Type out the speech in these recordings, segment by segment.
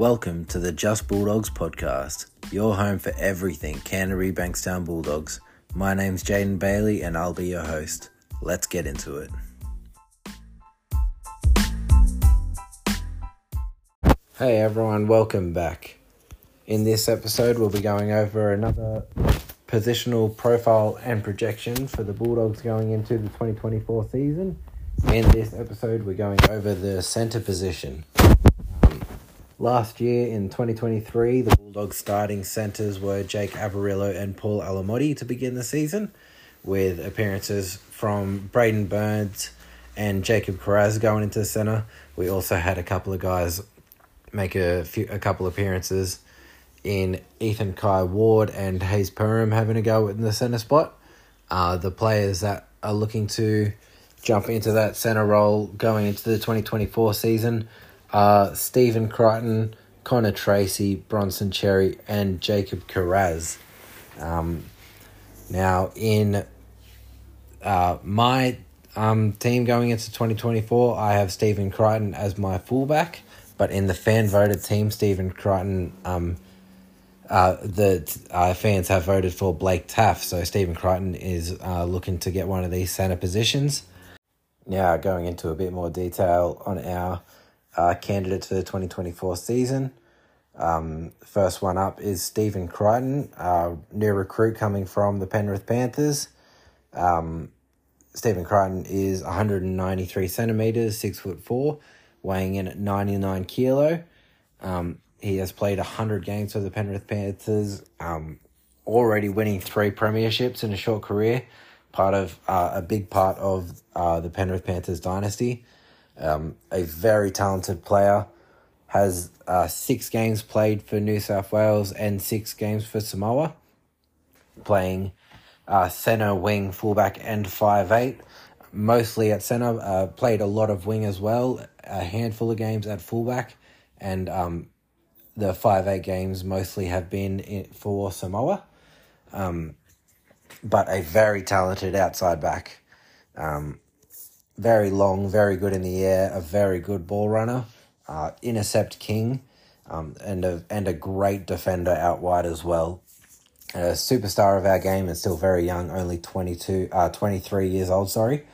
Welcome to the Just Bulldogs podcast, your home for everything Canterbury Bankstown Bulldogs. My name's Jaden Bailey and I'll be your host. Let's get into it. Hey everyone, welcome back. In this episode, we'll be going over another positional profile and projection for the Bulldogs going into the 2024 season. In this episode, we're going over the centre position. Last year in 2023, the Bulldogs starting centres were Jake Averillo and Paul Alamoti to begin the season, with appearances from Braidon Burns and Jacob Kiraz going into the centre. We also had a couple of guys make a few a couple appearances in Ethan Kai Ward and Hayze Perham having a go in the centre spot. Uh, the players that are looking to jump into that centre role going into the 2024 season are Stephen Crichton, Connor Tracey, Bronson Xerri, and Jacob Kiraz. Um, now, in uh, my um, team going into 2024, I have Stephen Crichton as my fullback, but in the fan voted team, Stephen Crichton um, uh, the uh, fans have voted for Blake Taaffe, so Stephen Crichton is uh, looking to get one of these centre positions. Now, going into a bit more detail on our uh, candidate to the 2024 season. Um, first one up is Stephen Crichton, uh, new recruit coming from the Penrith Panthers. Um, Stephen Crichton is 193 centimetres, 6 foot 4, weighing in at 99 kilo. Um, he has played 100 games for the Penrith Panthers, um, already winning three premierships in a short career, part of uh, a big part of uh, the Penrith Panthers dynasty. Um, a very talented player, has uh, six games played for New South Wales and six games for Samoa, playing uh, centre, wing, fullback, and five eight. Mostly at centre, uh, played a lot of wing as well, a handful of games at fullback, and um, the five eight games mostly have been in, for Samoa, um, but a very talented outside back, um, very long, very good in the air, a very good ball runner, uh, intercept king, um, and a and a great defender out wide as well. A superstar of our game and still very young, only 22, uh, 23 years old, sorry.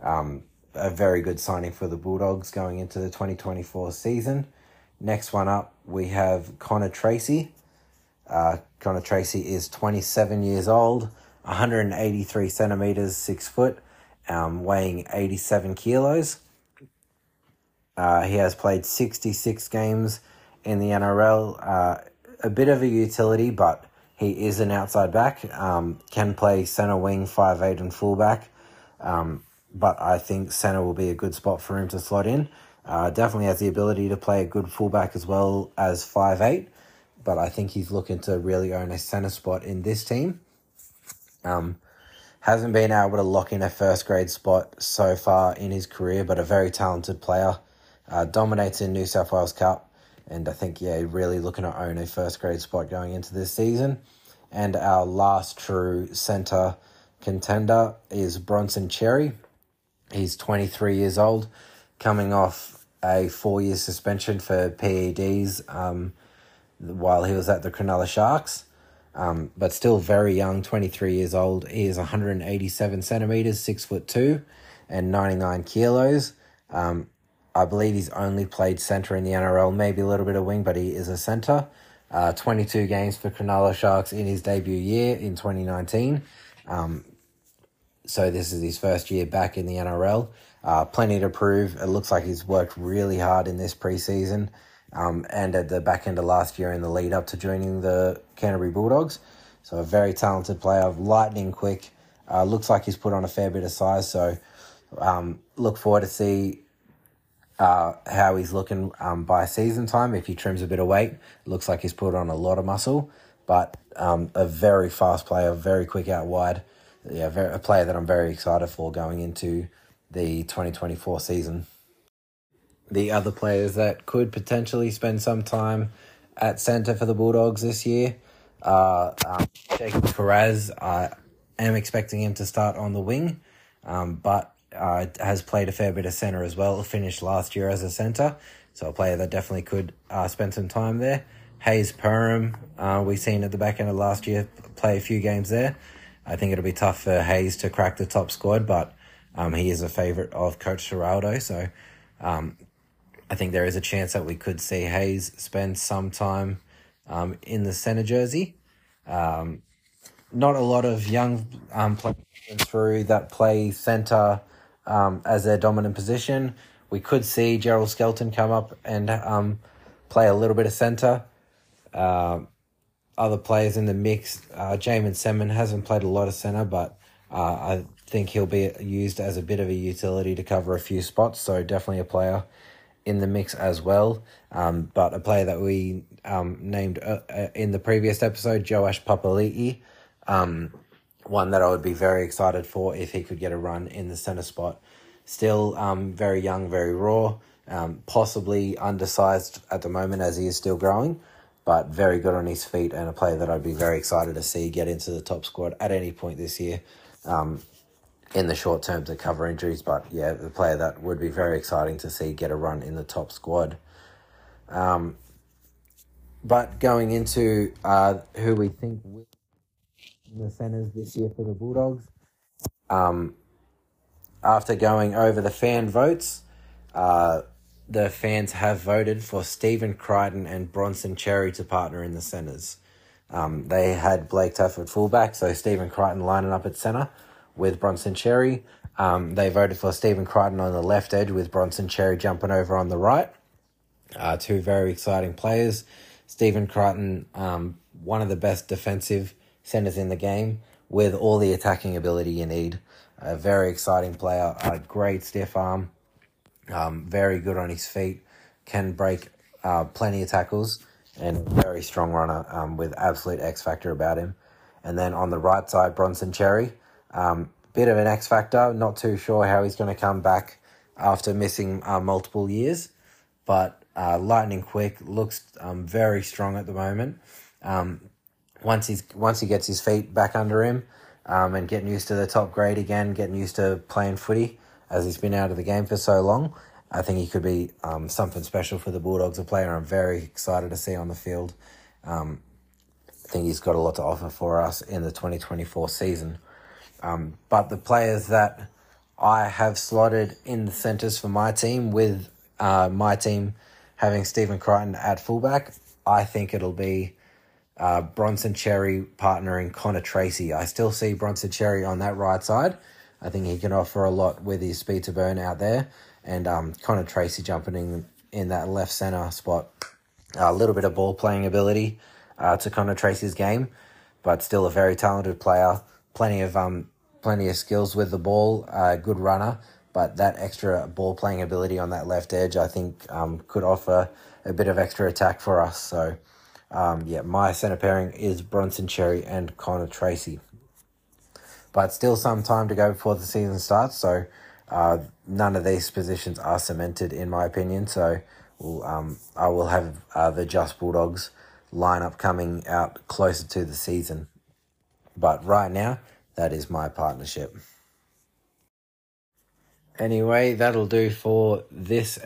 Um, a very good signing for the Bulldogs going into the 2024 season. Next one up, we have Connor Tracey. Uh, Connor Tracey is 27 years old, 183 centimeters, 6 foot, um, weighing 87 kilos. Uh, he has played 66 games in the NRL. Uh, a bit of a utility, but he is an outside back. Um, can play center wing, five eight, and fullback. Um, but I think center will be a good spot for him to slot in. Uh, definitely has the ability to play a good fullback as well as five eight, but I think he's looking to really own a centre spot in this team. Um, hasn't been able to lock in a first grade spot so far in his career, but a very talented player. Uh, dominates in New South Wales Cup, and I think yeah, really looking to own a first grade spot going into this season. And our last true centre contender is Bronson Xerri. He's 23 years old, coming off a four year suspension for PEDs um, while he was at the Cronulla Sharks. Um, but still very young, 23 years old. He is 187 centimeters, 6 foot 2, and 99 kilos. Um, I believe he's only played centre in the NRL, maybe a little bit of wing, but he is a centre. Uh, 22 games for Cronulla Sharks in his debut year in 2019. Um, so this is his first year back in the NRL. Uh, plenty to prove. It looks like he's worked really hard in this preseason um, and at the back end of last year in the lead up to joining the Canterbury Bulldogs. So a very talented player, lightning quick. Uh, looks like he's put on a fair bit of size. So um, look forward to see uh, how he's looking um, by season time. If he trims a bit of weight, looks like he's put on a lot of muscle. But um, a very fast player, very quick out wide. Yeah, very, a player that I'm very excited for going into the 2024 season. The other players that could potentially spend some time at centre for the Bulldogs this year are um, Jacob Kiraz. I am expecting him to start on the wing, um, but uh, has played a fair bit of centre as well. Finished last year as a centre, So a player that definitely could uh, spend some time there. Hayze Perham, uh, we seen at the back end of last year play a few games there. I think it'll be tough for Hayze to crack the top squad, but um, he is a favourite of Coach Ciraldo, so um, I think there is a chance that we could see Hayze spend some time um, in the centre jersey. Um, not a lot of young um, players through that play centre um, as their dominant position. We could see Jeral Skelton come up and um, play a little bit of centre. Uh, other players in the mix, uh, Jaeman Salmon hasn't played a lot of centre, but uh, I think he'll be used as a bit of a utility to cover a few spots. So definitely a player in the mix as well. Um, but a player that we um, named uh, uh, in the previous episode, Joash Papali'i, um, one that I would be very excited for if he could get a run in the centre spot. Still um, very young, very raw, um, possibly undersized at the moment as he is still growing, but very good on his feet and a player that I'd be very excited to see get into the top squad at any point this year. Um, in the short term to cover injuries, but yeah, the player that would be very exciting to see get a run in the top squad. Um, but going into uh, who we think will in the centers this year for the Bulldogs, um, after going over the fan votes, uh, the fans have voted for Stephen Crichton and Bronson Xerri to partner in the centers. Um, they had Blake Taaffe at fullback, so Stephen Crichton lining up at centre with Bronson Xerri. Um, they voted for Stephen Crichton on the left edge with Bronson Xerri jumping over on the right. Uh, two very exciting players. Stephen Crichton, um, one of the best defensive centers in the game with all the attacking ability you need. A very exciting player, a great stiff arm, um, very good on his feet, can break uh, plenty of tackles, and very strong runner um, with absolute X factor about him. And then on the right side, Bronson Xerri, um, bit of an X factor. Not too sure how he's going to come back after missing uh, multiple years, but uh, lightning quick looks um, very strong at the moment. Um, once he's once he gets his feet back under him, um, and getting used to the top grade again, getting used to playing footy as he's been out of the game for so long. I think he could be um, something special for the Bulldogs, a player I'm very excited to see on the field. Um, I think he's got a lot to offer for us in the 2024 season. Um, but the players that I have slotted in the centres for my team, with uh, my team having Stephen Crichton at fullback, I think it'll be uh, Bronson Xerri partnering Connor Tracey. I still see Bronson Xerri on that right side. I think he can offer a lot with his speed to burn out there. And um, Connor Tracey jumping in, in that left centre spot. A little bit of ball playing ability uh, to Connor Tracey's game, but still a very talented player plenty of um plenty of skills with the ball, uh, good runner, but that extra ball playing ability on that left edge, I think, um, could offer a bit of extra attack for us. So, um, yeah, my centre pairing is Bronson Xerri and Connor Tracey. But still some time to go before the season starts, so uh, none of these positions are cemented, in my opinion. So, we'll, um, I will have uh, the Just Bulldogs lineup coming out closer to the season. But right now, that is my partnership. Anyway, that'll do for this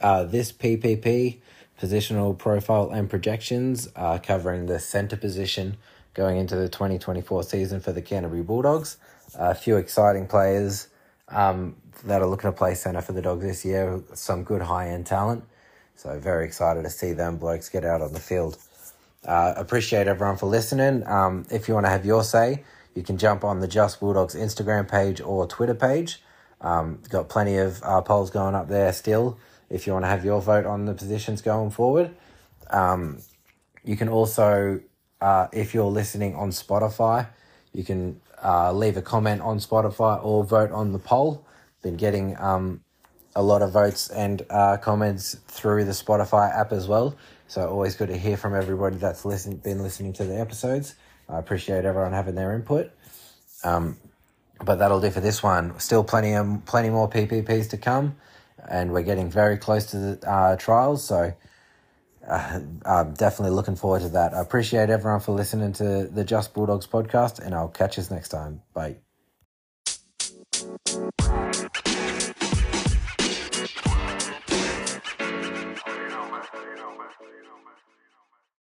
uh, this PPP positional profile and projections, uh, covering the centre position going into the 2024 season for the Canterbury Bulldogs. A few exciting players um, that are looking to play centre for the Dogs this year. Some good high end talent. So, very excited to see them blokes get out on the field. Uh, appreciate everyone for listening. Um, if you want to have your say, you can jump on the Just Bulldogs Instagram page or Twitter page. Um, got plenty of uh, polls going up there still. If you want to have your vote on the positions going forward, um, you can also, uh, if you're listening on Spotify, you can uh, leave a comment on Spotify or vote on the poll. Been getting um, a lot of votes and uh, comments through the Spotify app as well. So always good to hear from everybody that's listen, been listening to the episodes. I appreciate everyone having their input. Um, but that'll do for this one. Still plenty of plenty more PPPs to come, and we're getting very close to the uh, trials. So uh, I'm definitely looking forward to that. I appreciate everyone for listening to the Just Bulldogs podcast, and I'll catch us next time. Bye.